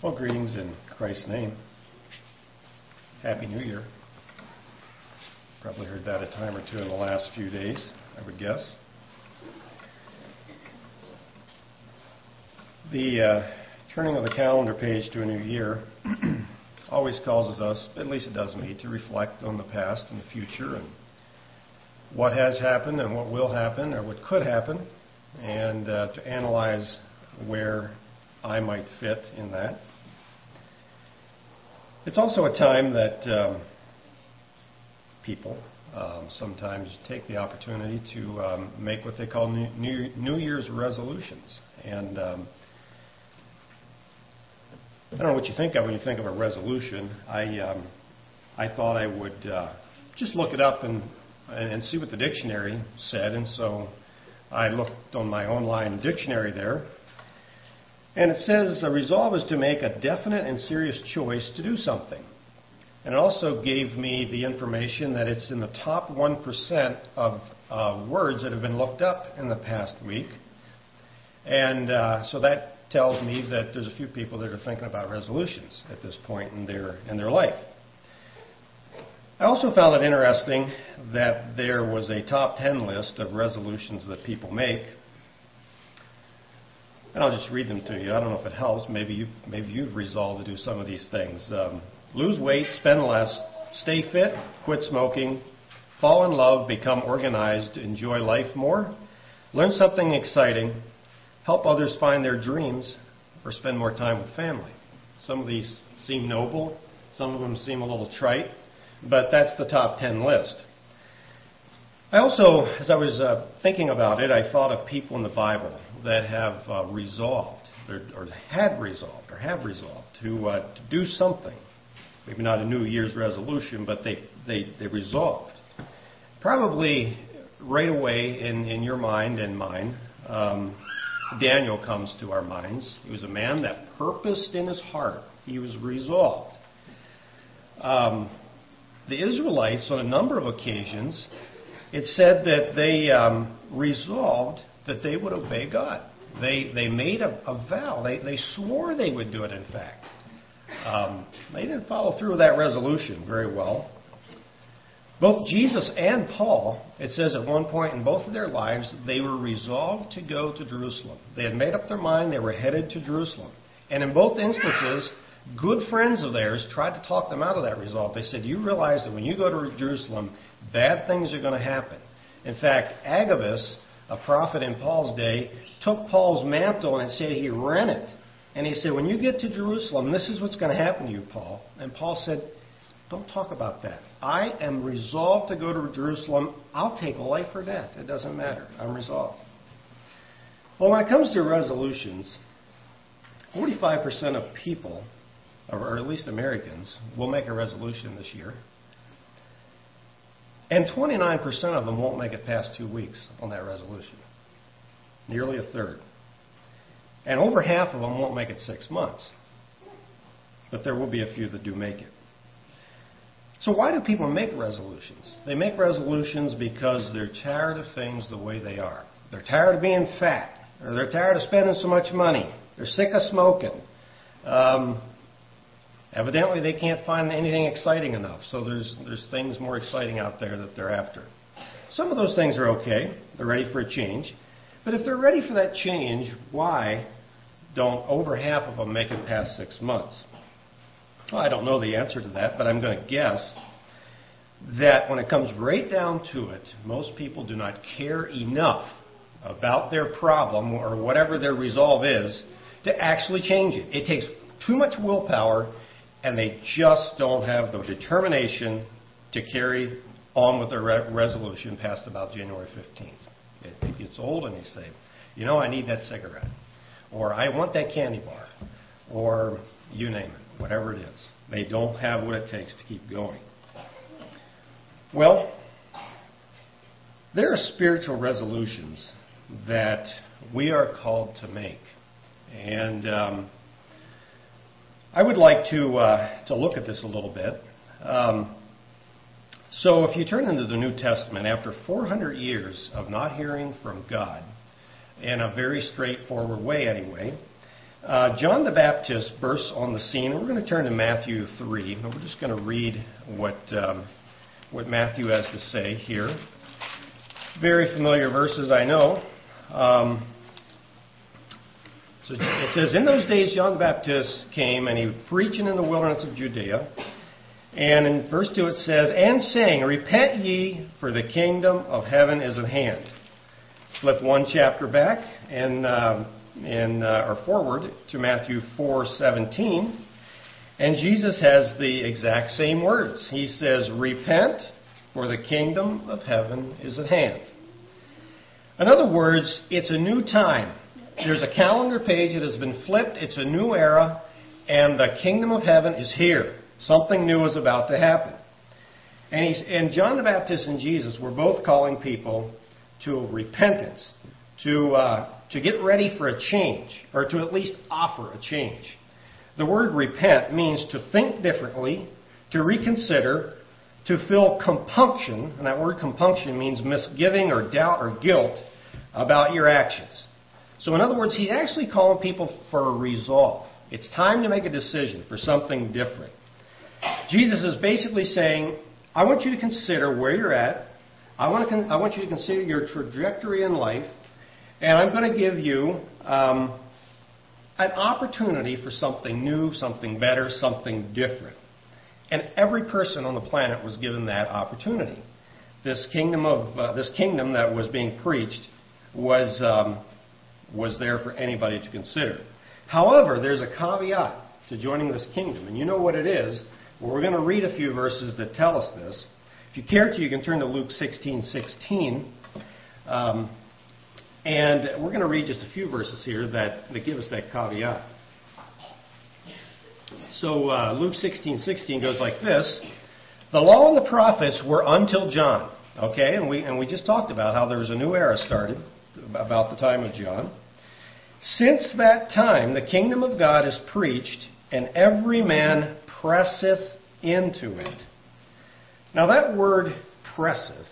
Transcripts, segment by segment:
Well, greetings in Christ's name. Happy New Year. Probably heard that a time or two in the last few days, I would guess. The uh, turning of the calendar page to a new year always causes us, at least it does me, to reflect on the past and the future and what has happened and what will happen or what could happen, and uh, to analyze where I might fit in that. It's also a time that um, people um, sometimes take the opportunity to um, make what they call New, New Year's resolutions. And um, I don't know what you think of when you think of a resolution. I um, I thought I would uh, just look it up and and see what the dictionary said, and so I looked on my online dictionary there, and it says a resolve is to make a definite and serious choice to do something. And it also gave me the information that it's in the top 1% of uh, words that have been looked up in the past week. And uh, so that tells me that there's a few people that are thinking about resolutions at this point in their, in their life. I also found it interesting that there was a top 10 list of resolutions that people make. And I'll just read them to you. I don't know if it helps. Maybe you've, maybe you've resolved to do some of these things. Um, lose weight, spend less, stay fit, quit smoking, fall in love, become organized, enjoy life more, learn something exciting, help others find their dreams, or spend more time with family. Some of these seem noble, some of them seem a little trite, but that's the top 10 list. I also, as I was uh, thinking about it, I thought of people in the Bible that have uh, resolved, or, had resolved, or have resolved to, uh, to do something. Maybe not a New Year's resolution, but they, resolved. Probably right away in, in your mind and mine, um, Daniel comes to our minds. He was a man that purposed in his heart, he was resolved. Um, the Israelites, on a number of occasions, it said that they um, resolved that they would obey God. They, they made a, a vow. They, they swore they would do it, in fact. Um, they didn't follow through with that resolution very well. Both Jesus and Paul, it says at one point in both of their lives, they were resolved to go to Jerusalem. They had made up their mind, they were headed to Jerusalem. And in both instances, good friends of theirs tried to talk them out of that resolve. They said, You realize that when you go to Jerusalem, bad things are going to happen. In fact, Agabus, a prophet in Paul's day, took Paul's mantle and said he rent it. And he said, When you get to Jerusalem, this is what's going to happen to you, Paul. And Paul said, Don't talk about that. I am resolved to go to Jerusalem. I'll take life or death. It doesn't matter. I'm resolved. Well, when it comes to resolutions, 45% of people or at least Americans, will make a resolution this year. And 29% of them won't make it past two weeks on that resolution. Nearly a third. And over half of them won't make it six months. But there will be a few that do make it. So, why do people make resolutions? They make resolutions because they're tired of things the way they are. They're tired of being fat, or they're tired of spending so much money. They're sick of smoking. Um, Evidently, they can't find anything exciting enough, so there's, there's things more exciting out there that they're after. Some of those things are okay, they're ready for a change. But if they're ready for that change, why don't over half of them make it past six months? Well, I don't know the answer to that, but I'm going to guess that when it comes right down to it, most people do not care enough about their problem or whatever their resolve is to actually change it. It takes too much willpower and they just don't have the determination to carry on with their re- resolution past about January 15th. It, it gets old and they say, you know, I need that cigarette, or I want that candy bar, or you name it, whatever it is. They don't have what it takes to keep going. Well, there are spiritual resolutions that we are called to make. And um, I would like to, uh, to look at this a little bit. Um, so, if you turn into the New Testament, after 400 years of not hearing from God, in a very straightforward way anyway, Uh, John the Baptist bursts on the scene. We're going to turn to Matthew 3, and we're just going to read what, um, what Matthew has to say here. Very familiar verses, I know. Um, so it says, In those days, John the Baptist came, and he was preaching in the wilderness of Judea. And in verse 2 it says, And saying, Repent ye, for the kingdom of heaven is at hand. Flip one chapter back, and. Uh, in, uh, or forward to Matthew 4:17, and Jesus has the exact same words. He says, "Repent, for the kingdom of heaven is at hand." In other words, it's a new time. There's a calendar page that has been flipped. It's a new era, and the kingdom of heaven is here. Something new is about to happen. And, he's, and John the Baptist and Jesus were both calling people to repentance, to uh, to get ready for a change, or to at least offer a change. The word repent means to think differently, to reconsider, to feel compunction, and that word compunction means misgiving or doubt or guilt about your actions. So, in other words, he's actually calling people for a resolve. It's time to make a decision for something different. Jesus is basically saying, I want you to consider where you're at. I want, to con- I want you to consider your trajectory in life. And I'm going to give you um, an opportunity for something new, something better, something different. And every person on the planet was given that opportunity. This kingdom of uh, this kingdom that was being preached was um, was there for anybody to consider. However, there's a caveat to joining this kingdom, and you know what it is. Well, we're going to read a few verses that tell us this. If you care to, you can turn to Luke 16:16. Um, and we're going to read just a few verses here that, that give us that caveat. So uh, Luke 16, 16 goes like this. The law and the prophets were until John. Okay, and we, and we just talked about how there was a new era started about the time of John. Since that time, the kingdom of God is preached, and every man presseth into it. Now, that word presseth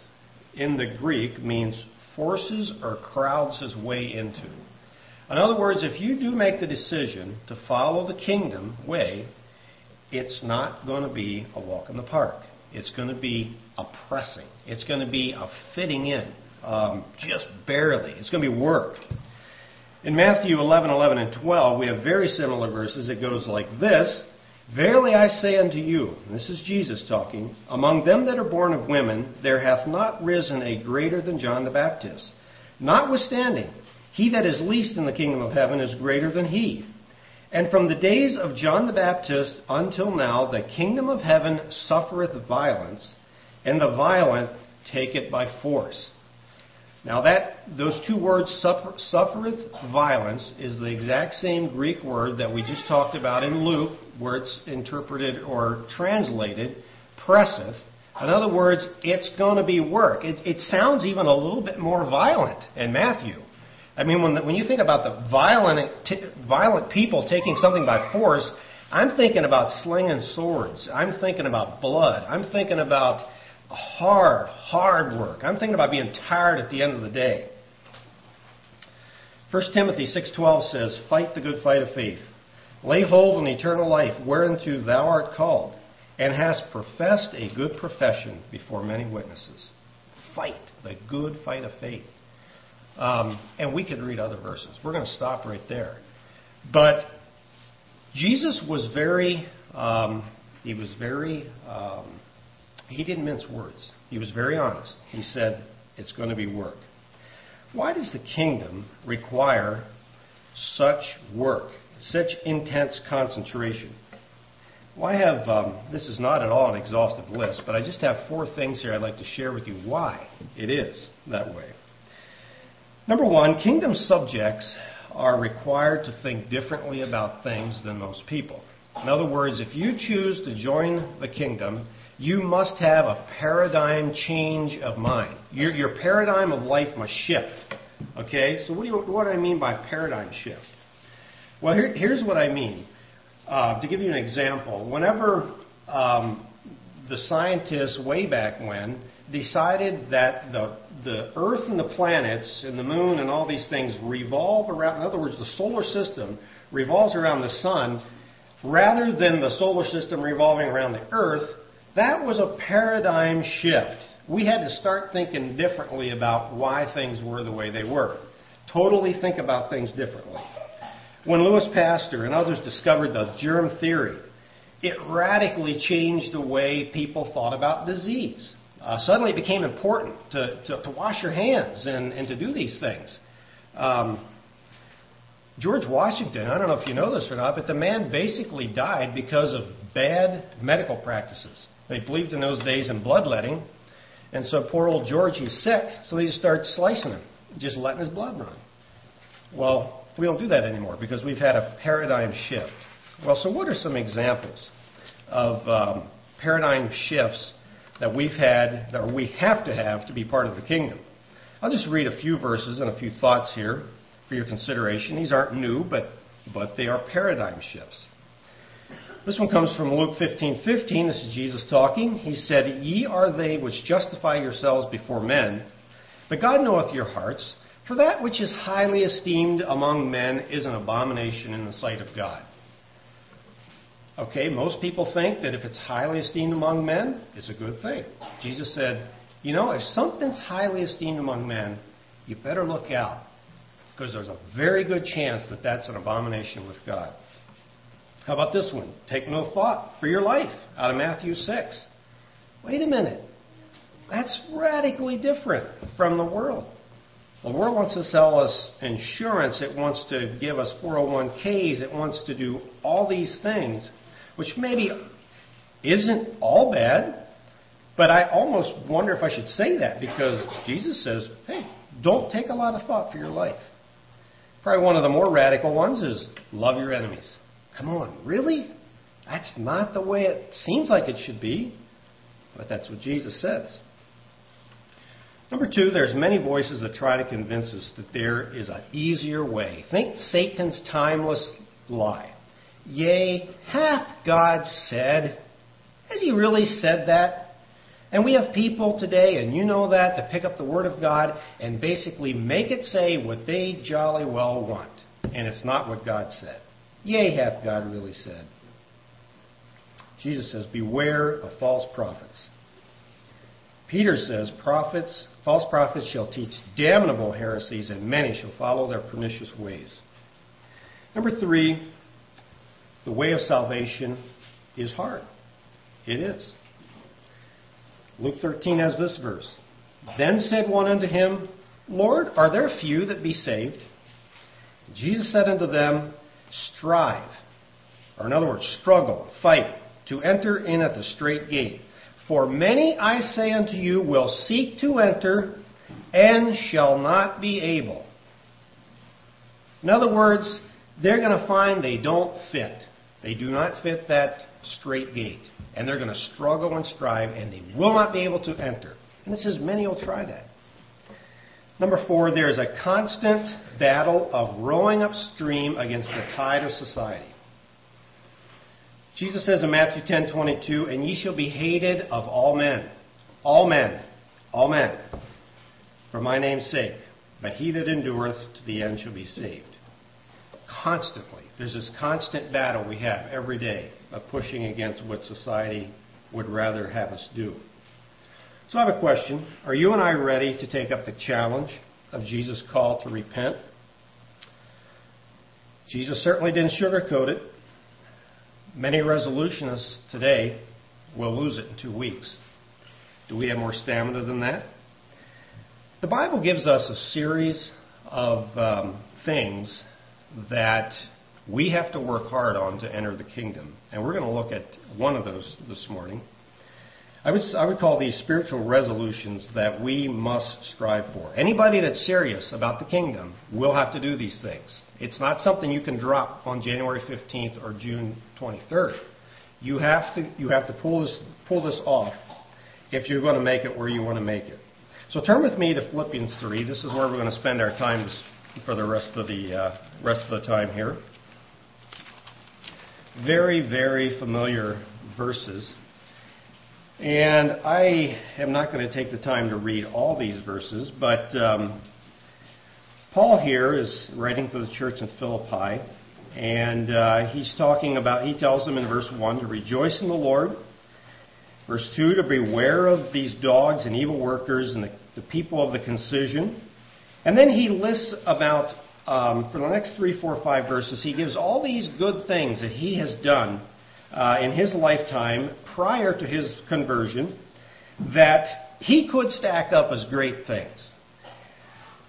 in the Greek means forces or crowds his way into. In other words, if you do make the decision to follow the kingdom way, it's not going to be a walk in the park. It's going to be a pressing. It's going to be a fitting in, um, just barely. It's going to be work. In Matthew 11, 11, and 12, we have very similar verses. It goes like this Verily I say unto you, this is Jesus talking, among them that are born of women, there hath not risen a greater than John the Baptist. Notwithstanding, he that is least in the kingdom of heaven is greater than he. And from the days of John the Baptist until now, the kingdom of heaven suffereth violence, and the violent take it by force. Now that those two words suffer, suffereth violence is the exact same Greek word that we just talked about in Luke, where it's interpreted or translated presseth. In other words, it's going to be work. It, it sounds even a little bit more violent in Matthew. I mean, when, the, when you think about the violent, t- violent people taking something by force, I'm thinking about slinging swords. I'm thinking about blood. I'm thinking about hard, hard work. I'm thinking about being tired at the end of the day. 1 Timothy 6:12 says, "Fight the good fight of faith. Lay hold on eternal life, whereunto thou art called, and hast professed a good profession before many witnesses." Fight the good fight of faith. Um, and we could read other verses. We're going to stop right there. But Jesus was very, um, he was very um, he didn't mince words. He was very honest. He said, It's going to be work. Why does the kingdom require such work, such intense concentration? Well, I have, um, this is not at all an exhaustive list, but I just have four things here I'd like to share with you why it is that way. Number one, kingdom subjects are required to think differently about things than most people. In other words, if you choose to join the kingdom, you must have a paradigm change of mind. Your, your paradigm of life must shift. Okay? So, what do, you, what do I mean by paradigm shift? Well, here, here's what I mean. Uh, to give you an example, whenever um, the scientists way back when decided that the, the Earth and the planets and the moon and all these things revolve around, in other words, the solar system revolves around the sun rather than the solar system revolving around the earth, that was a paradigm shift. We had to start thinking differently about why things were the way they were. Totally think about things differently. When Louis Pasteur and others discovered the germ theory, it radically changed the way people thought about disease. Uh, suddenly it became important to, to, to, wash your hands and, and to do these things. Um, George Washington, I don't know if you know this or not, but the man basically died because of bad medical practices. They believed in those days in bloodletting, and so poor old George, he's sick, so they just start slicing him, just letting his blood run. Well, we don't do that anymore because we've had a paradigm shift. Well, so what are some examples of um, paradigm shifts that we've had, that we have to have to be part of the kingdom? I'll just read a few verses and a few thoughts here for your consideration. These aren't new, but, but they are paradigm shifts. This one comes from Luke 15 15. This is Jesus talking. He said, Ye are they which justify yourselves before men, but God knoweth your hearts. For that which is highly esteemed among men is an abomination in the sight of God. Okay, most people think that if it's highly esteemed among men, it's a good thing. Jesus said, You know, if something's highly esteemed among men, you better look out because there's a very good chance that that's an abomination with God. How about this one? Take no thought for your life out of Matthew 6. Wait a minute. That's radically different from the world. The world wants to sell us insurance. It wants to give us 401ks. It wants to do all these things, which maybe isn't all bad. But I almost wonder if I should say that because Jesus says, hey, don't take a lot of thought for your life. Probably one of the more radical ones is love your enemies. Come on, really? That's not the way it seems like it should be, but that's what Jesus says. Number two, there's many voices that try to convince us that there is an easier way. Think Satan's timeless lie. Yea, hath God said? Has he really said that? And we have people today, and you know that, that pick up the Word of God and basically make it say what they jolly well want. And it's not what God said. Yea, hath God really said. Jesus says, Beware of false prophets. Peter says, Prophets, false prophets shall teach damnable heresies, and many shall follow their pernicious ways. Number three, the way of salvation is hard. It is. Luke 13 has this verse. Then said one unto him, Lord, are there few that be saved? Jesus said unto them, Strive, or in other words, struggle, fight, to enter in at the strait gate. For many, I say unto you, will seek to enter and shall not be able. In other words, they're going to find they don't fit. They do not fit that strait gate. And they're going to struggle and strive, and they will not be able to enter. And it says many will try that. Number four, there is a constant battle of rowing upstream against the tide of society. Jesus says in Matthew 10:22, "And ye shall be hated of all men, all men, all men, for my name's sake. But he that endureth to the end shall be saved." Constantly, there's this constant battle we have every day of pushing against what society would rather have us do. So I have a question. Are you and I ready to take up the challenge of Jesus' call to repent? Jesus certainly didn't sugarcoat it. Many resolutionists today will lose it in two weeks. Do we have more stamina than that? The Bible gives us a series of um, things that we have to work hard on to enter the kingdom. And we're going to look at one of those this morning. I would, I would call these spiritual resolutions that we must strive for. Anybody that's serious about the kingdom will have to do these things. It's not something you can drop on January 15th or June 23rd. You have to, you have to pull, this, pull this off if you're going to make it where you want to make it. So turn with me to Philippians 3. This is where we're going to spend our time for the rest of the, uh, rest of the time here very, very familiar verses. And I am not going to take the time to read all these verses, but um, Paul here is writing to the church in Philippi, And uh, he's talking about, he tells them in verse 1 to rejoice in the Lord. Verse 2 to beware of these dogs and evil workers and the, the people of the concision. And then he lists about, um, for the next three, four, five verses, he gives all these good things that he has done uh, in his lifetime prior to his conversion that he could stack up as great things.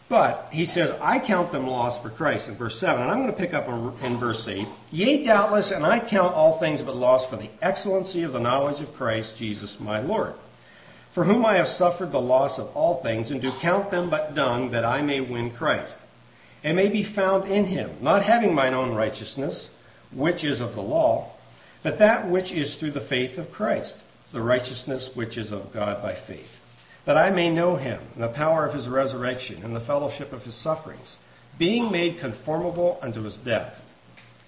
But he says, I count them lost for Christ in verse 7. And I'm going to pick up in verse 8. Yea, doubtless, and I count all things but lost for the excellency of the knowledge of Christ Jesus my Lord, for whom I have suffered the loss of all things, and do count them but dung, that I may win Christ, and may be found in him, not having mine own righteousness, which is of the law, but that which is through the faith of Christ, the righteousness which is of God by faith that I may know him and the power of his resurrection and the fellowship of his sufferings, being made conformable unto his death,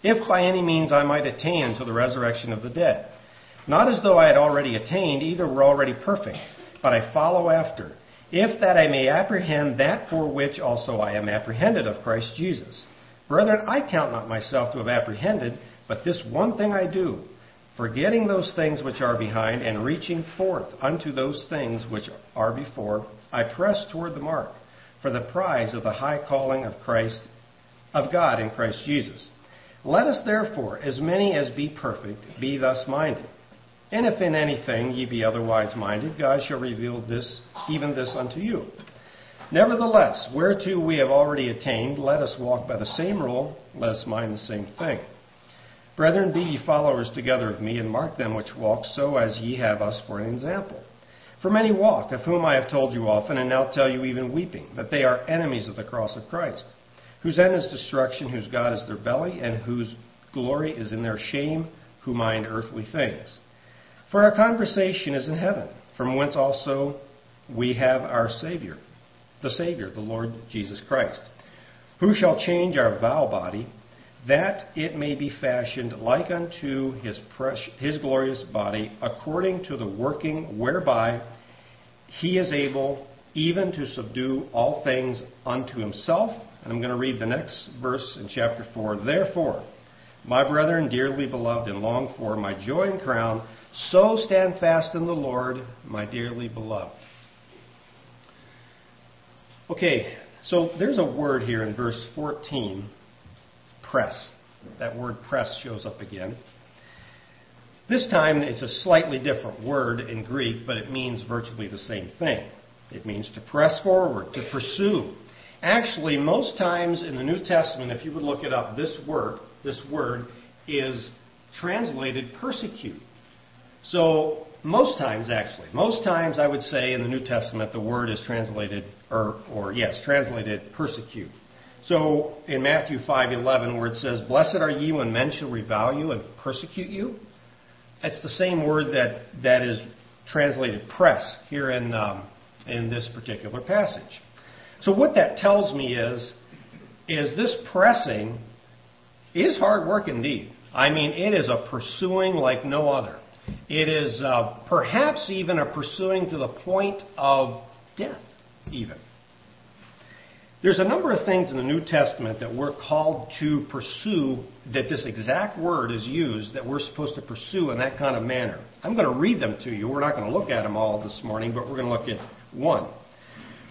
if by any means I might attain to the resurrection of the dead. Not as though I had already attained, either were already perfect, but I follow after, if that I may apprehend that for which also I am apprehended of Christ Jesus. Brethren, I count not myself to have apprehended, but this one thing I do forgetting those things which are behind and reaching forth unto those things which are before, I press toward the mark for the prize of the high calling of Christ, of God in Christ Jesus. Let us therefore, as many as be perfect, be thus minded. And if in anything ye be otherwise minded, God shall reveal this, even this unto you. Nevertheless, whereto we have already attained, let us walk by the same rule, let us mind the same thing. Brethren, be ye followers together of me, and mark them which walk so as ye have us for an example. For many walk, of whom I have told you often, and now tell you even weeping, that they are enemies of the cross of Christ, whose end is destruction, whose God is their belly, and whose glory is in their shame, who mind earthly things. For our conversation is in heaven, from whence also we have our Savior, the Savior, the Lord Jesus Christ, who shall change our vile body that it may be fashioned like unto his, his glorious body, according to the working whereby he is able even to subdue all things unto himself. And I'm going to read the next verse in chapter 4. Therefore, my brethren, dearly beloved and longed for, my joy and crown, so stand fast in the Lord, my dearly beloved. Okay, so there's a word here in verse 14 press. That word press shows up again. This time it's a slightly different word in Greek, but it means virtually the same thing. It means to press forward, to pursue. Actually, most times in the New Testament, if you would look it up, this word, this word is translated persecute. So most times, actually, most times I would say in the New Testament the word is translated, or, or yes, translated persecute. So in Matthew 5:11 where it says, "Blessed are ye when men shall revile you and persecute you," it's the same word that that is translated press here in um, in this particular passage. So what that tells me is is this pressing is hard work indeed. I mean, it is a pursuing like no other. It is uh, perhaps even a pursuing to the point of death, even. There's a number of things in the New Testament that we're called to pursue, that this exact word is used, that we're supposed to pursue in that kind of manner. I'm going to read them to you. We're not going to look at them all this morning, but we're going to look at one.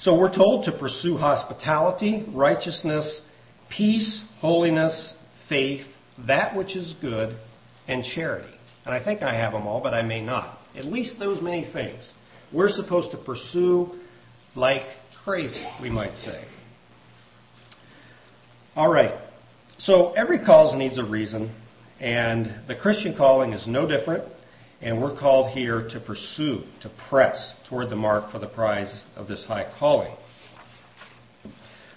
So we're told to pursue hospitality, righteousness, peace, holiness, faith, that which is good, and charity. And I think I have them all, but I may not. At least those many things. We're supposed to pursue like crazy, we might say. All right. So every cause needs a reason, and the Christian calling is no different, and we're called here to pursue, to press toward the mark for the prize of this high calling.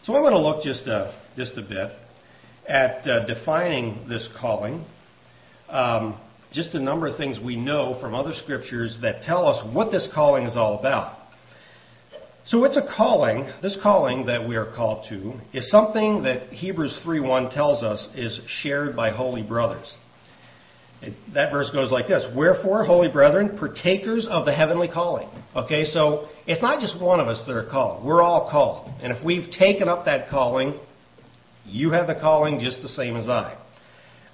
So I want to look just a, just a bit at uh, defining this calling. Um, just a number of things we know from other scriptures that tell us what this calling is all about. So it's a calling. This calling that we are called to is something that Hebrews 3:1 tells us is shared by holy brothers. It, that verse goes like this: "Wherefore, holy brethren, partakers of the heavenly calling." Okay, so it's not just one of us that are called. We're all called, and if we've taken up that calling, you have the calling just the same as I.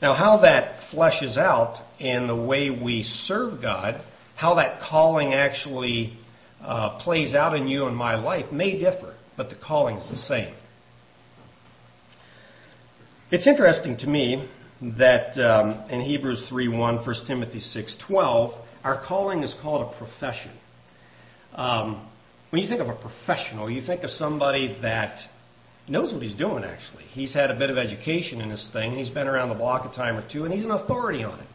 Now, how that fleshes out in the way we serve God, how that calling actually uh, plays out in you and my life may differ, but the calling is the same. It's interesting to me that um, in Hebrews 3:1, 1 Timothy 6:12, our calling is called a profession. Um, when you think of a professional, you think of somebody that knows what he's doing, actually. He's had a bit of education in this thing. He's been around the block a time or two, and he's an authority on it.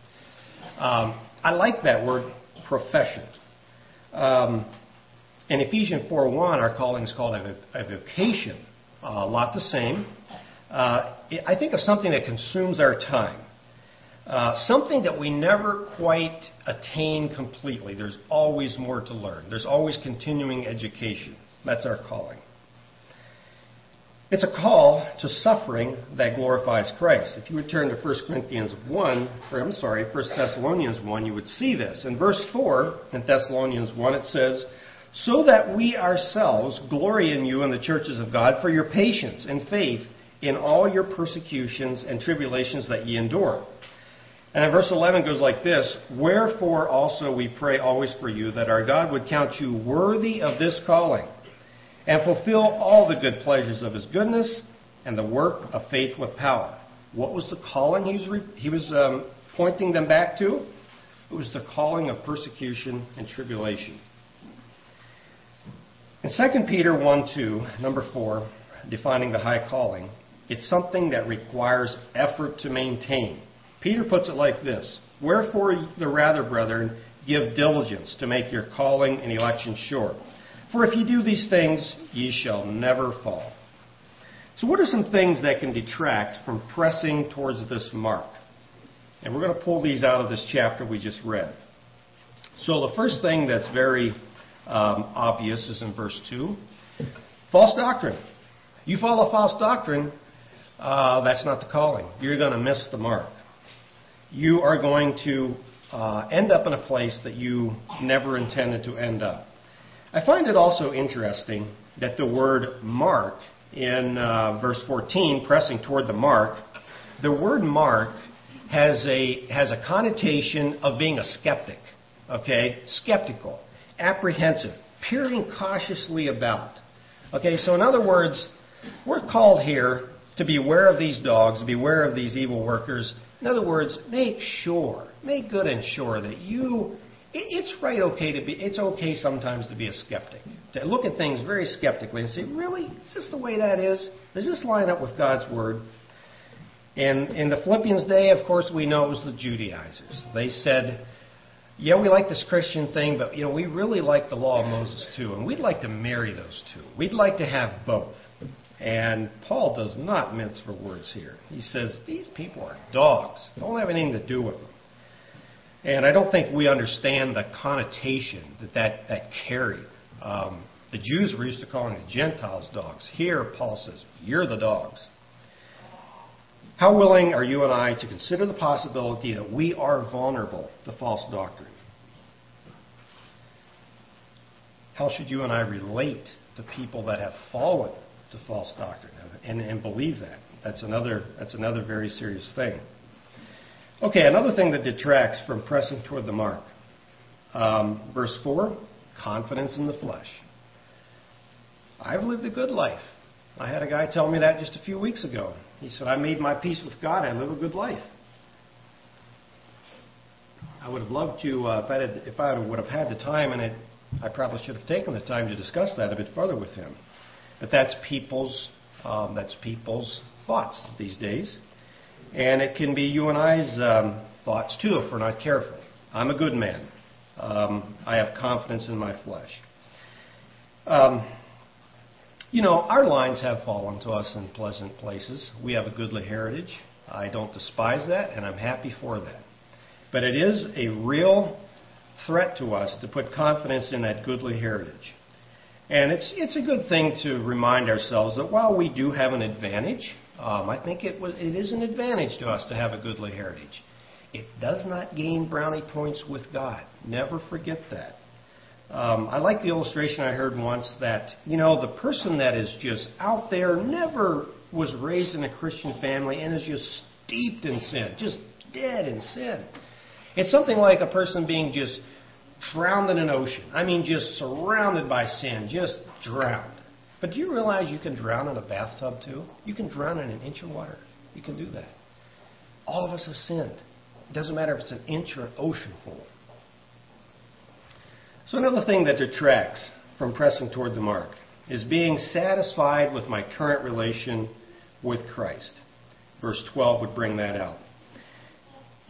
Um, I like that word, profession. Um, in Ephesians 4.1, our calling is called a, vocation. Uh, a lot the same. Uh, I think of something that consumes our time. Uh, something that we never quite attain completely. There's always more to learn. There's always continuing education. That's our calling. It's a call to suffering that glorifies Christ. If you would turn to 1 Corinthians 1, or I'm sorry, 1 Thessalonians 1, you would see this. In verse 4 in Thessalonians 1, it says, So that we ourselves glory in you and the churches of God for your patience and faith in all your persecutions and tribulations that ye endure. And verse 11 goes like this Wherefore also we pray always for you, that our God would count you worthy of this calling and fulfill all the good pleasures of his goodness and the work of faith with power. What was the calling he was, re- he was um, pointing them back to? It was the calling of persecution and tribulation. In 2 Peter 1 2, number 4, defining the high calling, it's something that requires effort to maintain. Peter puts it like this Wherefore, the rather, brethren, give diligence to make your calling and election sure. For if ye do these things, ye shall never fall. So, what are some things that can detract from pressing towards this mark? And we're going to pull these out of this chapter we just read. So, the first thing that's very um, obvious is in verse 2 false doctrine. You follow false doctrine, uh, that's not the calling. You're going to miss the mark. You are going to uh, end up in a place that you never intended to end up. I find it also interesting that the word mark in uh, verse 14, pressing toward the mark, the word mark has a, has a connotation of being a skeptic, okay? Skeptical, apprehensive, peering cautiously about. Okay, so in other words, we're called here to beware of these dogs, beware of these evil workers. In other words, make sure, make good and sure that you it's right okay to be, it's okay sometimes to be a skeptic, to look at things very skeptically and say, really? Is this the way that is? Does this line up with God's Word? And in the Philippians day, of course, we know it was the Judaizers. They said, yeah, we like this Christian thing, but you know, we really like the law of Moses too, and we'd like to marry those two. We'd like to have both. And Paul does not mince for words here. He says, These people are dogs. Don't have anything to do with them. And I don't think we understand the connotation that that, that carried. Um, the Jews were used to calling the Gentiles dogs. Here, Paul says, You're the dogs. How willing are you and I to consider the possibility that we are vulnerable to false doctrine? How should you and I relate to people that have fallen to false doctrine and, and believe that? That's another, that's another very serious thing. Okay, another thing that detracts from pressing toward the mark. Um, verse 4 confidence in the flesh. I've lived a good life. I had a guy tell me that just a few weeks ago. He said, I made my peace with God. I live a good life. I would have loved to, uh, if, I had, if I would have had the time, and it, I probably should have taken the time to discuss that a bit further with him. But that's people's, um, that's people's thoughts these days. And it can be you and I's um, thoughts too if we're not careful. I'm a good man. Um, I have confidence in my flesh. Um, you know, our lines have fallen to us in pleasant places. We have a goodly heritage. I don't despise that, and I'm happy for that. But it is a real threat to us to put confidence in that goodly heritage. And it's, it's a good thing to remind ourselves that while we do have an advantage, um, I think it, was, it is an advantage to us to have a goodly heritage. It does not gain brownie points with God. Never forget that. Um, I like the illustration I heard once that, you know, the person that is just out there, never was raised in a Christian family, and is just steeped in sin, just dead in sin. It's something like a person being just drowned in an ocean. I mean, just surrounded by sin, just drowned. But do you realize you can drown in a bathtub too? You can drown in an inch of water. You can do that. All of us have sinned. It doesn't matter if it's an inch or an ocean full. So, another thing that detracts from pressing toward the mark is being satisfied with my current relation with Christ. Verse 12 would bring that out.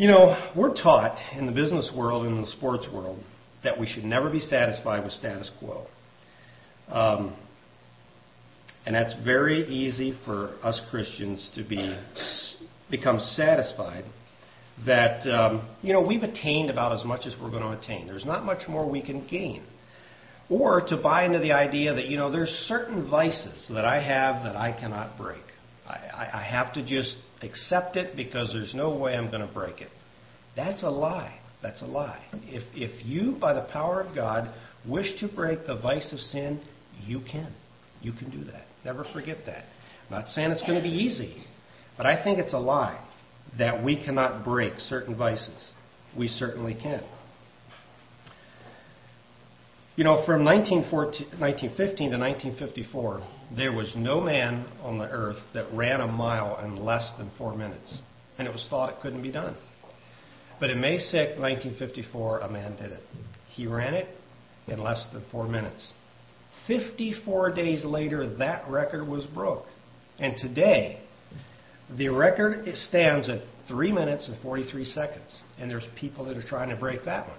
You know, we're taught in the business world and in the sports world that we should never be satisfied with status quo. Um, and that's very easy for us Christians to be become satisfied that um, you know we've attained about as much as we're going to attain. There's not much more we can gain. Or to buy into the idea that you know there's certain vices that I have that I cannot break. I, I have to just accept it because there's no way I'm going to break it. That's a lie. That's a lie. If if you, by the power of God, wish to break the vice of sin, you can. You can do that. Never forget that. I'm not saying it's going to be easy, but I think it's a lie that we cannot break certain vices. We certainly can. You know, from 1915 to 1954, there was no man on the earth that ran a mile in less than four minutes. And it was thought it couldn't be done. But in May 6, 1954, a man did it. He ran it in less than four minutes. 54 days later, that record was broke. And today, the record stands at 3 minutes and 43 seconds. And there's people that are trying to break that one.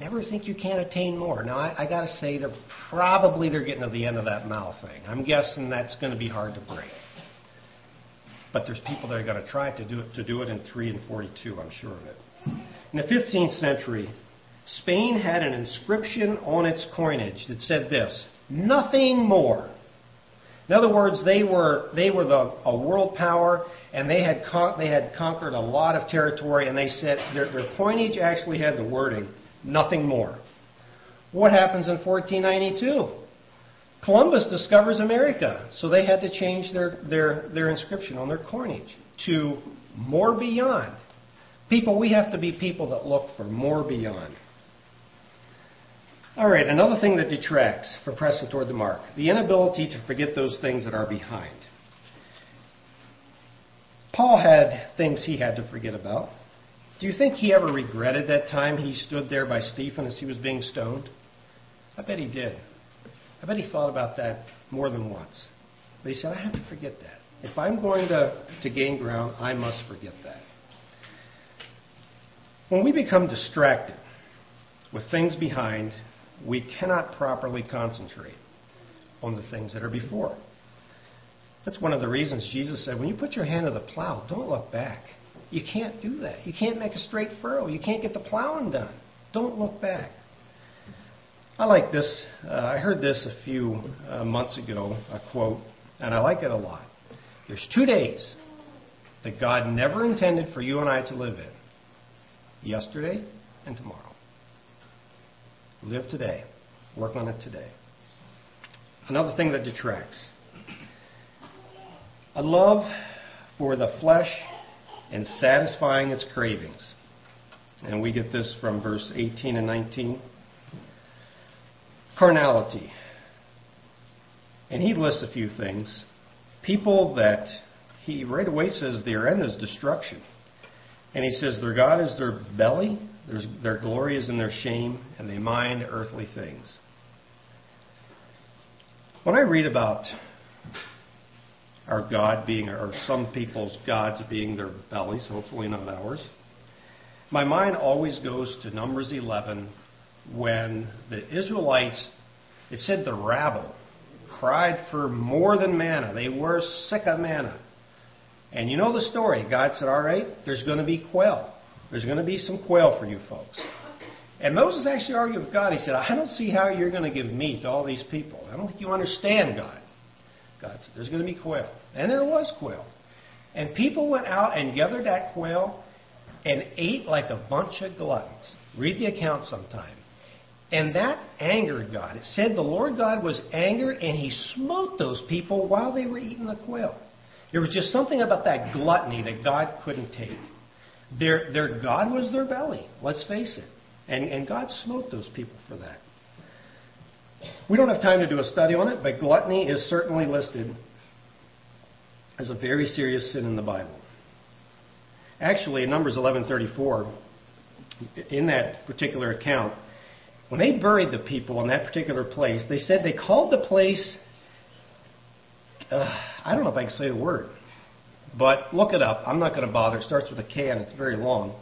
Never think you can't attain more. Now, I, I got to say, they're probably they're getting to the end of that mile thing. I'm guessing that's going to be hard to break. But there's people that are going to try to do it to do it in 3 and 42. I'm sure of it. In the 15th century, Spain had an inscription on its coinage that said this: "Nothing more." In other words, they were they were the, a world power, and they had con- they had conquered a lot of territory. And they said their, their coinage actually had the wording "Nothing more." What happens in 1492? Columbus discovers America, so they had to change their, their, their inscription on their coinage to more beyond. People, we have to be people that look for more beyond. All right, another thing that detracts from pressing toward the mark the inability to forget those things that are behind. Paul had things he had to forget about. Do you think he ever regretted that time he stood there by Stephen as he was being stoned? I bet he did. I bet he thought about that more than once. But he said, I have to forget that. If I'm going to, to gain ground, I must forget that. When we become distracted with things behind, we cannot properly concentrate on the things that are before. That's one of the reasons Jesus said, when you put your hand to the plow, don't look back. You can't do that. You can't make a straight furrow. You can't get the plowing done. Don't look back. I like this. Uh, I heard this a few uh, months ago, a quote, and I like it a lot. There's two days that God never intended for you and I to live in yesterday and tomorrow. Live today. Work on it today. Another thing that detracts a love for the flesh and satisfying its cravings. And we get this from verse 18 and 19 carnality. And he lists a few things. People that he right away says their end is destruction. And he says their God is their belly, their glory is in their shame, and they mind earthly things. When I read about our God being, or some people's gods being their bellies, hopefully not ours, my mind always goes to Numbers 11 when the Israelites, it said the rabble, cried for more than manna. They were sick of manna. And you know the story. God said, All right, there's going to be quail. There's going to be some quail for you folks. And Moses actually argued with God. He said, I don't see how you're going to give meat to all these people. I don't think you understand God. God said, There's going to be quail. And there was quail. And people went out and gathered that quail and ate like a bunch of gluttons. Read the account sometime. And that angered God. It said the Lord God was angered and he smote those people while they were eating the quail. There was just something about that gluttony that God couldn't take. Their, their God was their belly, let's face it. And, and God smote those people for that. We don't have time to do a study on it, but gluttony is certainly listed as a very serious sin in the Bible. Actually, in Numbers 11:34, in that particular account, when they buried the people in that particular place, they said they called the place. Uh, I don't know if I can say the word, but look it up. I'm not going to bother. It starts with a K and it's very long.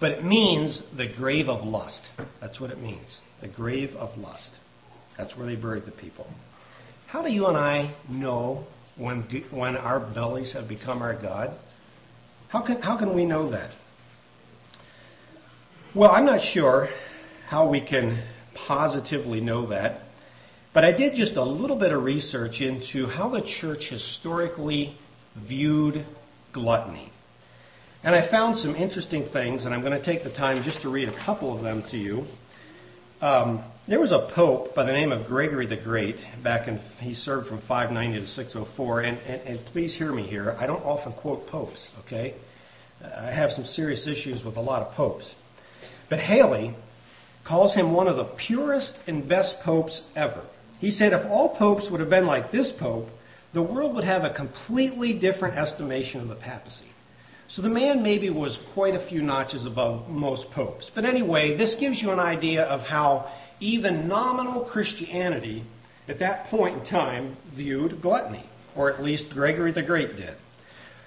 But it means the grave of lust. That's what it means. The grave of lust. That's where they buried the people. How do you and I know when, when our bellies have become our God? How can, how can we know that? Well, I'm not sure how we can positively know that, but I did just a little bit of research into how the church historically viewed gluttony. And I found some interesting things, and I'm going to take the time just to read a couple of them to you. Um, there was a pope by the name of Gregory the Great back in, he served from 590 to 604. And, and, and please hear me here. I don't often quote popes, okay? I have some serious issues with a lot of popes. But Halley calls him one of the purest and best popes ever. He said if all popes would have been like this pope, the world would have a completely different estimation of the papacy. So the man maybe was quite a few notches above most popes. But anyway, this gives you an idea of how even nominal Christianity at that point in time viewed gluttony, or at least Gregory the Great did.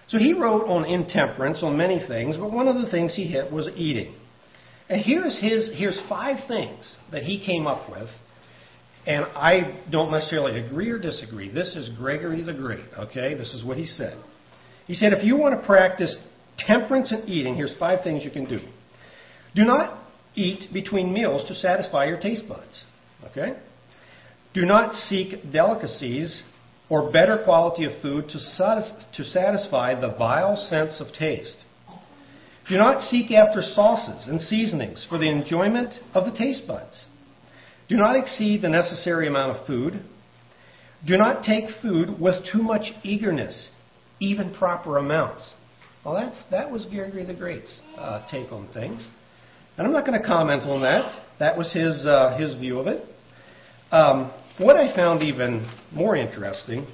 So he wrote on intemperance, on many things, but one of the things he hit was eating. And here's his here's five things that he came up with. And I don't necessarily agree or disagree. This is Gregory the Great, okay? This is what he said. He said, if you want to practice temperance in eating, here's five things you can do. Do not eat between meals to satisfy your taste buds. Okay? Do not seek delicacies or better quality of food to, satisfy the vile sense of taste. Do not seek after sauces and seasonings for the enjoyment of the taste buds. Do not exceed the necessary amount of food. Do not take food with too much eagerness, even proper amounts. Well, that's, that was Gregory the Great's uh, take on things. And I'm not going to comment on that. That was his, uh, his view of it. Um, what I found even more interesting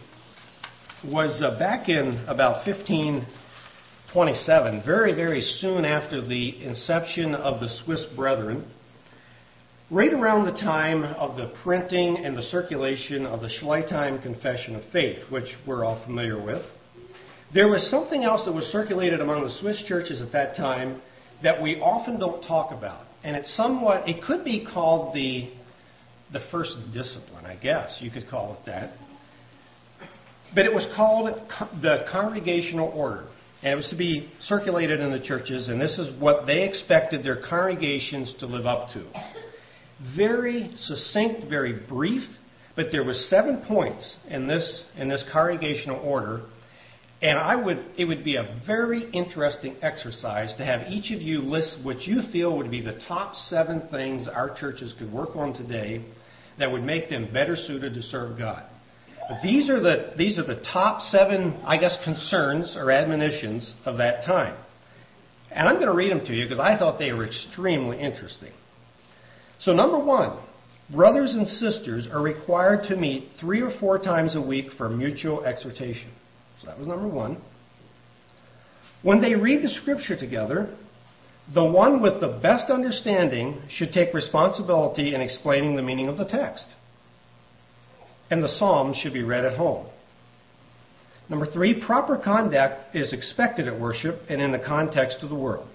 was uh, back in about 1527, very, very soon after the inception of the Swiss Brethren, right around the time of the printing and the circulation of the Schleitheim Confession of Faith, which we're all familiar with. There was something else that was circulated among the Swiss churches at that time that we often don't talk about. And it's somewhat, it could be called the, the first discipline, I guess you could call it that. But it was called the congregational order. And it was to be circulated in the churches, and this is what they expected their congregations to live up to. Very succinct, very brief, but there was seven points in this in this congregational order and I would, it would be a very interesting exercise to have each of you list what you feel would be the top seven things our churches could work on today that would make them better suited to serve God. But these are the, these are the top seven, I guess, concerns or admonitions of that time. And I'm going to read them to you because I thought they were extremely interesting. So, number one, brothers and sisters are required to meet three or four times a week for mutual exhortation. That was number one. When they read the scripture together, the one with the best understanding should take responsibility in explaining the meaning of the text. And the psalms should be read at home. Number three, proper conduct is expected at worship and in the context of the world.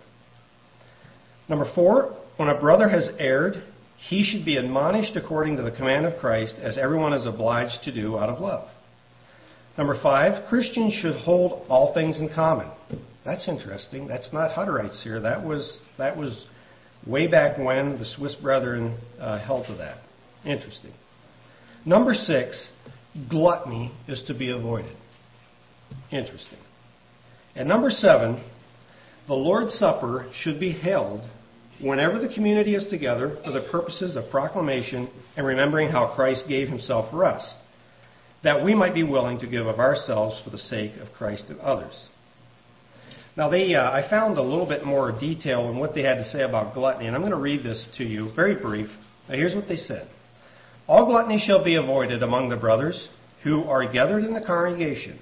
Number four, when a brother has erred, he should be admonished according to the command of Christ, as everyone is obliged to do out of love. Number five, Christians should hold all things in common. That's interesting. That's not Hutterites here. That was that was way back when the Swiss Brethren uh, held to that. Interesting. Number six, gluttony is to be avoided. Interesting. And number seven, the Lord's Supper should be held whenever the community is together for the purposes of proclamation and remembering how Christ gave himself for us. That we might be willing to give of ourselves for the sake of Christ and others. Now, they, uh, I found a little bit more detail in what they had to say about gluttony, and I'm going to read this to you, very brief. Now, here's what they said All gluttony shall be avoided among the brothers who are gathered in the congregation.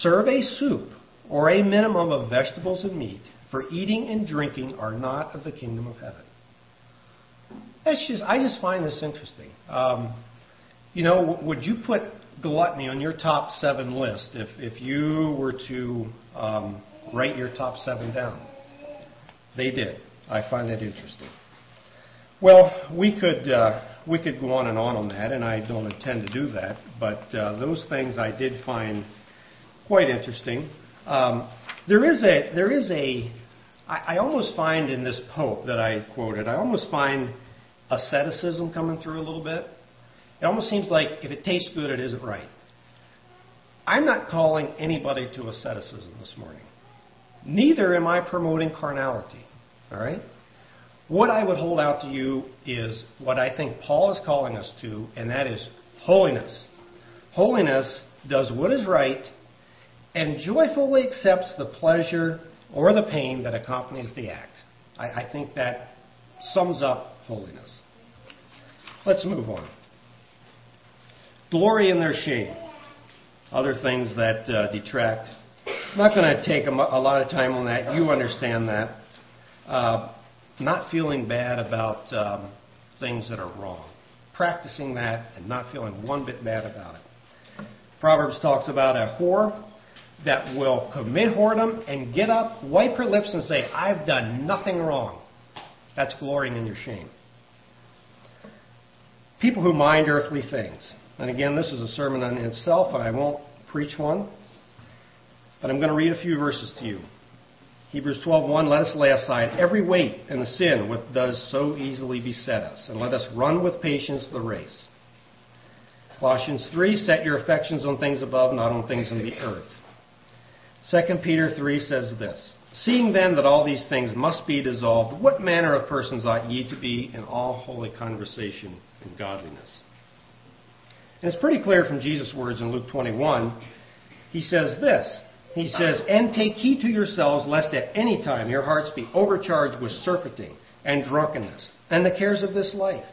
Serve a soup or a minimum of vegetables and meat, for eating and drinking are not of the kingdom of heaven. That's just, I just find this interesting. Um, you know, would you put gluttony on your top seven list if, if you were to um, write your top seven down? They did. I find that interesting. Well, we could uh, we could go on and on on that, and I don't intend to do that. But uh, those things I did find quite interesting. Um, there is a there is a I, I almost find in this pope that I quoted, I almost find asceticism coming through a little bit. It almost seems like if it tastes good, it isn't right. I'm not calling anybody to asceticism this morning. Neither am I promoting carnality. All right? What I would hold out to you is what I think Paul is calling us to, and that is holiness. Holiness does what is right and joyfully accepts the pleasure or the pain that accompanies the act. I, I think that sums up holiness. Let's move on glory in their shame, other things that uh, detract. I'm not going to take a, lot of time on that. You understand that. Uh, not feeling bad about um, things that are wrong. Practicing that and not feeling one bit bad about it. Proverbs talks about a whore that will commit whoredom and get up, wipe her lips, and say, I've done nothing wrong. That's glorying in your shame. People who mind earthly things. And again, this is a sermon on itself, and I won't preach one. But I'm going to read a few verses to you. Hebrews 12:1 Let us lay aside every weight and the sin which does so easily beset us, and let us run with patience the race. Colossians 3 Set your affections on things above, not on things on the earth. 2 Peter 3 says this Seeing then that all these things must be dissolved, what manner of persons ought ye to be in all holy conversation and godliness? And it's pretty clear from Jesus' words in Luke 21. He says this. He says, And take heed to yourselves, lest at any time your hearts be overcharged with surfeiting and drunkenness and the cares of this life,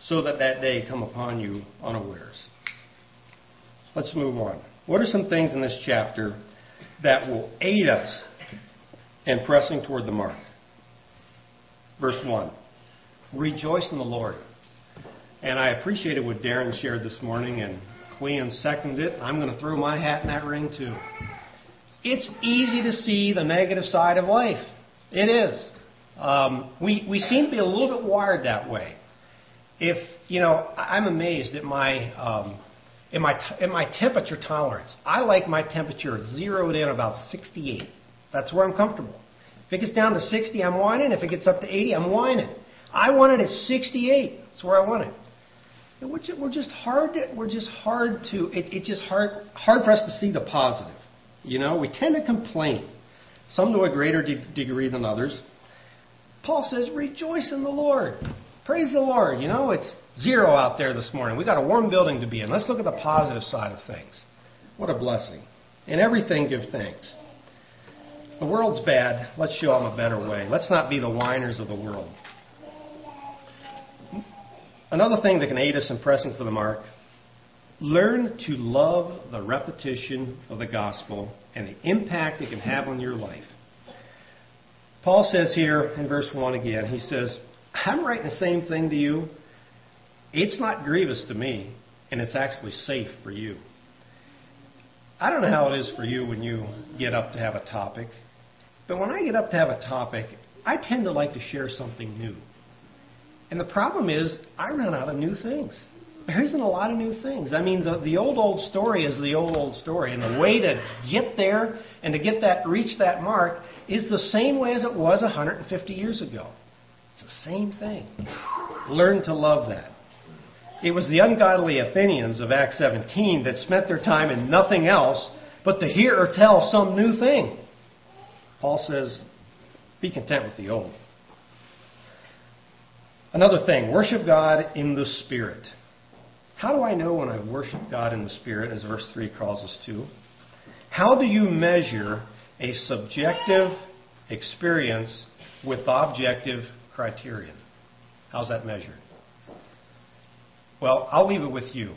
so that that day come upon you unawares. Let's move on. What are some things in this chapter that will aid us in pressing toward the mark? Verse 1 Rejoice in the Lord. And I appreciated what Darren shared this morning, and Clean seconded it. I'm going to throw my hat in that ring too. It's easy to see the negative side of life. It is. Um, we, we seem to be a little bit wired that way. If, you know, I'm amazed at my, um, at my, at my temperature tolerance. I like my temperature zeroed in about 68. That's where I'm comfortable. If it gets down to 60, I'm whining. If it gets up to 80, I'm whining. I want it at 68. That's where I want it we're just, we're just hard to, we're just hard to, it, it's just hard, hard for us to see the positive. You know, we tend to complain, some to a greater de- degree than others. Paul says, rejoice in the Lord. Praise the Lord. You know, it's zero out there this morning. we got a warm building to be in. Let's look at the positive side of things. What a blessing. In everything, give thanks. The world's bad. Let's show them a better way. Let's not be the whiners of the world. Another thing that can aid us in pressing for the mark learn to love the repetition of the gospel and the impact it can have on your life. Paul says here in verse 1 again, he says, I'm writing the same thing to you. It's not grievous to me, and it's actually safe for you. I don't know how it is for you when you get up to have a topic, but when I get up to have a topic, I tend to like to share something new. And the problem is, I run out of new things. There isn't a lot of new things. I mean, the, the old, old story is the old, old story. And the way to get there and to get that, reach that mark is the same way as it was 150 years ago. It's the same thing. Learn to love that. It was the ungodly Athenians of Acts 17 that spent their time in nothing else but to hear or tell some new thing. Paul says, be content with the old. Another thing, worship God in the Spirit. How do I know when I worship God in the Spirit, as verse 3 calls us to? How do you measure a subjective experience with objective criterion? How's that measured? Well, I'll leave it with you.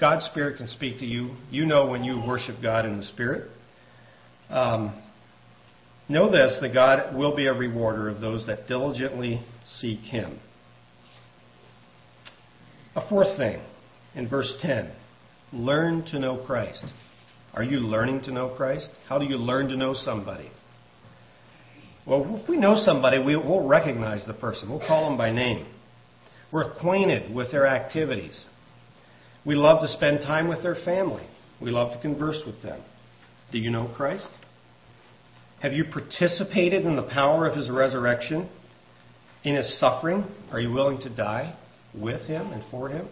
God's Spirit can speak to you. You know when you worship God in the Spirit. Um, know this that God will be a rewarder of those that diligently seek Him. A fourth thing in verse 10 learn to know Christ. Are you learning to know Christ? How do you learn to know somebody? Well, if we know somebody, we will recognize the person. We'll call them by name. We're acquainted with their activities. We love to spend time with their family. We love to converse with them. Do you know Christ? Have you participated in the power of his resurrection? In his suffering? Are you willing to die with him and for him?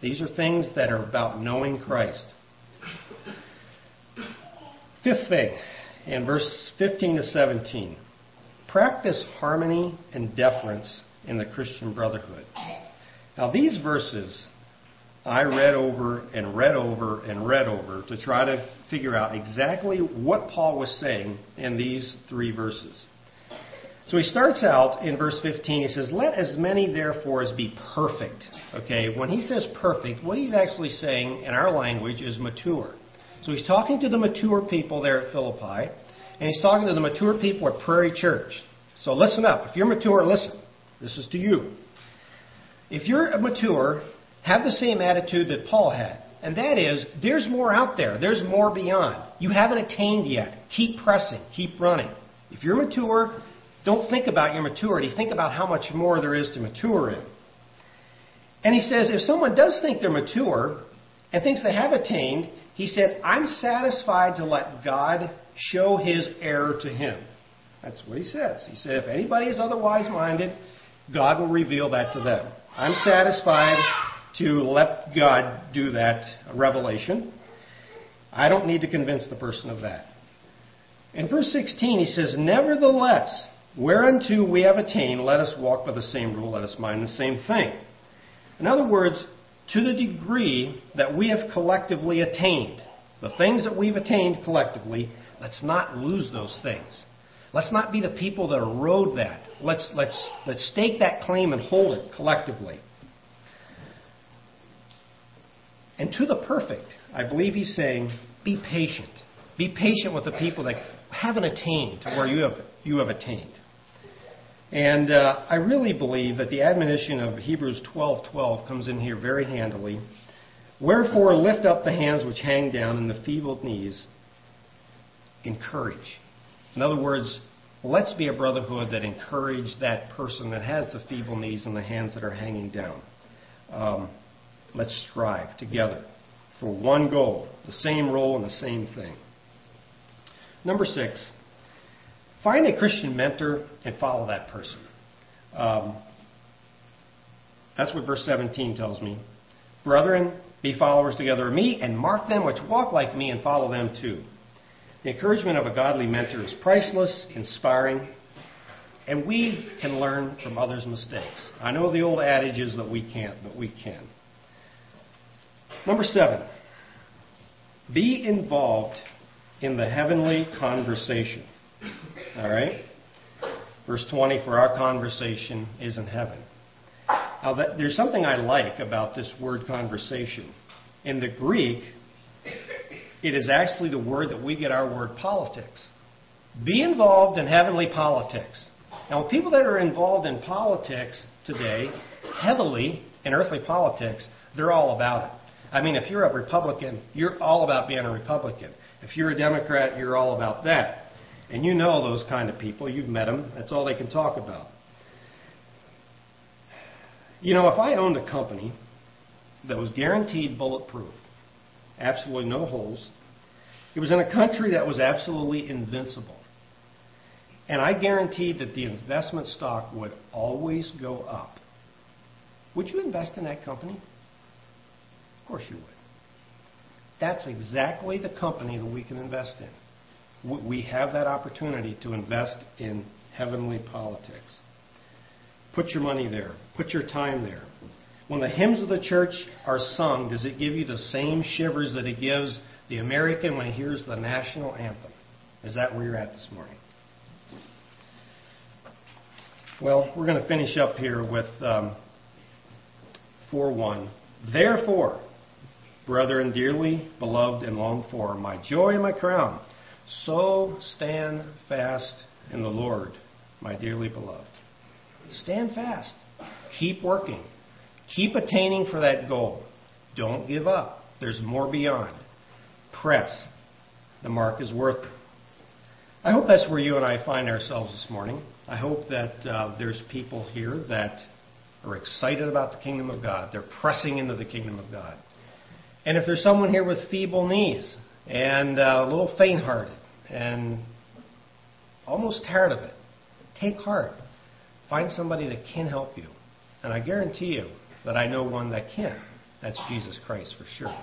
These are things that are about knowing Christ. Fifth thing, in verse 15 to 17 practice harmony and deference in the Christian brotherhood. Now, these verses I read over and read over and read over to try to figure out exactly what Paul was saying in these three verses. So he starts out in verse 15. He says, Let as many therefore as be perfect. Okay, when he says perfect, what he's actually saying in our language is mature. So he's talking to the mature people there at Philippi, and he's talking to the mature people at Prairie Church. So listen up. If you're mature, listen. This is to you. If you're mature, have the same attitude that Paul had. And that is, there's more out there. There's more beyond. You haven't attained yet. Keep pressing. Keep running. If you're mature, don't think about your maturity. Think about how much more there is to mature in. And he says, if someone does think they're mature and thinks they have attained, he said, I'm satisfied to let God show his error to him. That's what he says. He said, if anybody is otherwise minded, God will reveal that to them. I'm satisfied to let God do that revelation. I don't need to convince the person of that. In verse 16, he says, Nevertheless, whereunto we have attained, let us walk by the same rule, let us mind the same thing. In other words, to the degree that we have collectively attained, the things that we've attained collectively, let's not lose those things. Let's not be the people that erode that. Let's, let's, let's stake that claim and hold it collectively. And to the perfect, I believe he's saying, be patient. Be patient with the people that haven't attained to where you have, you have attained. And uh, I really believe that the admonition of Hebrews 12:12 comes in here very handily. Wherefore lift up the hands which hang down and the feeble knees. Encourage. In other words, let's be a brotherhood that encourage that person that has the feeble knees and the hands that are hanging down. Um, let's strive together for one goal, the same role and the same thing. Number six, find a Christian mentor and follow that person. Um, that's what verse 17 tells me. Brethren, be followers together of me, and mark them which walk like me, and follow them too. The encouragement of a godly mentor is priceless, inspiring, and we can learn from others' mistakes. I know the old adage is that we can't, but we can. Number seven, be involved in the heavenly conversation. All right? Verse 20, for our conversation is in heaven. Now, that, there's something I like about this word conversation. In the Greek, it is actually the word that we get our word politics. Be involved in heavenly politics. Now, people that are involved in politics today, heavily in earthly politics, they're all about it. I mean, if you're a Republican, you're all about being a Republican. If you're a Democrat, you're all about that. And you know those kind of people. You've met them. That's all they can talk about. You know, if I owned a company that was guaranteed bulletproof, absolutely no holes. It was in a country that was absolutely invincible. And I guaranteed that the investment stock would always go up. Would you invest in that company? Of course you would. That's exactly the company that we can invest in. We have that opportunity to invest in heavenly politics. Put your money there. Put your time there. When the hymns of the church are sung, does it give you the same shivers that it gives the American when he hears the national anthem? Is that where you're at this morning? Well, we're going to finish up here with um, 4 1. Therefore, brethren, dearly beloved and longed for, my joy and my crown, so stand fast in the Lord, my dearly beloved. Stand fast. Keep working. Keep attaining for that goal. Don't give up. There's more beyond. Press. The mark is worth it. I hope that's where you and I find ourselves this morning. I hope that uh, there's people here that are excited about the kingdom of God. They're pressing into the kingdom of God. And if there's someone here with feeble knees and uh, a little faint hearted and almost tired of it, take heart. Find somebody that can help you. And I guarantee you that I know one that can. That's Jesus Christ for sure.